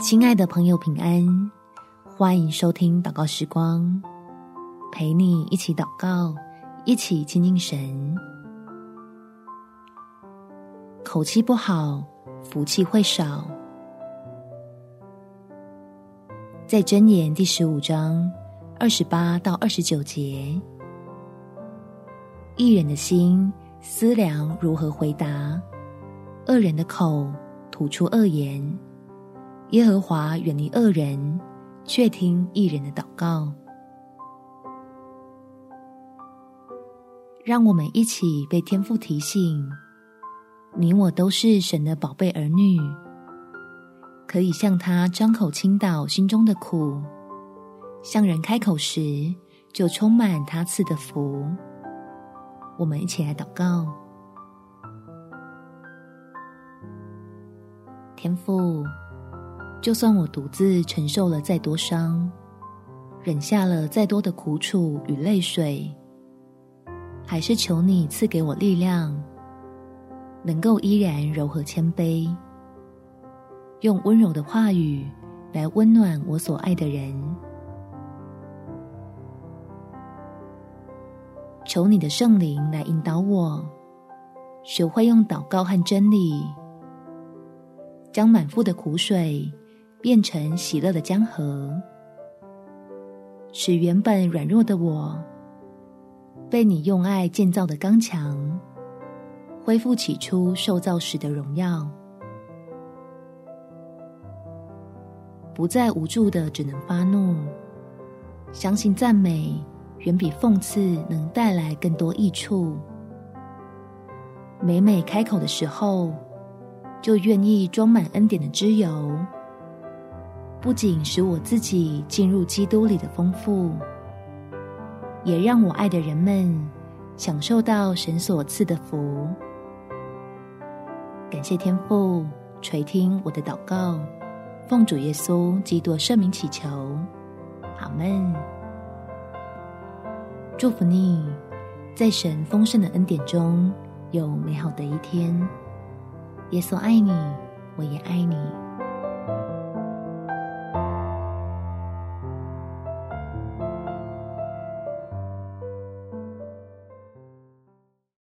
亲爱的朋友，平安！欢迎收听祷告时光，陪你一起祷告，一起亲近神。口气不好，福气会少。在箴言第十五章二十八到二十九节，一人的心思量如何回答，恶人的口吐出恶言。耶和华远离恶人，却听义人的祷告。让我们一起被天父提醒：你我都是神的宝贝儿女，可以向他张口倾倒心中的苦，向人开口时就充满他赐的福。我们一起来祷告：天父。就算我独自承受了再多伤，忍下了再多的苦楚与泪水，还是求你赐给我力量，能够依然柔和谦卑，用温柔的话语来温暖我所爱的人。求你的圣灵来引导我，学会用祷告和真理，将满腹的苦水。变成喜乐的江河，使原本软弱的我，被你用爱建造的刚强，恢复起初受造时的荣耀，不再无助的只能发怒，相信赞美远比讽刺能带来更多益处。每每开口的时候，就愿意装满恩典的脂油。不仅使我自己进入基督里的丰富，也让我爱的人们享受到神所赐的福。感谢天父垂听我的祷告，奉主耶稣基督圣名祈求，阿门。祝福你，在神丰盛的恩典中有美好的一天。耶稣爱你，我也爱你。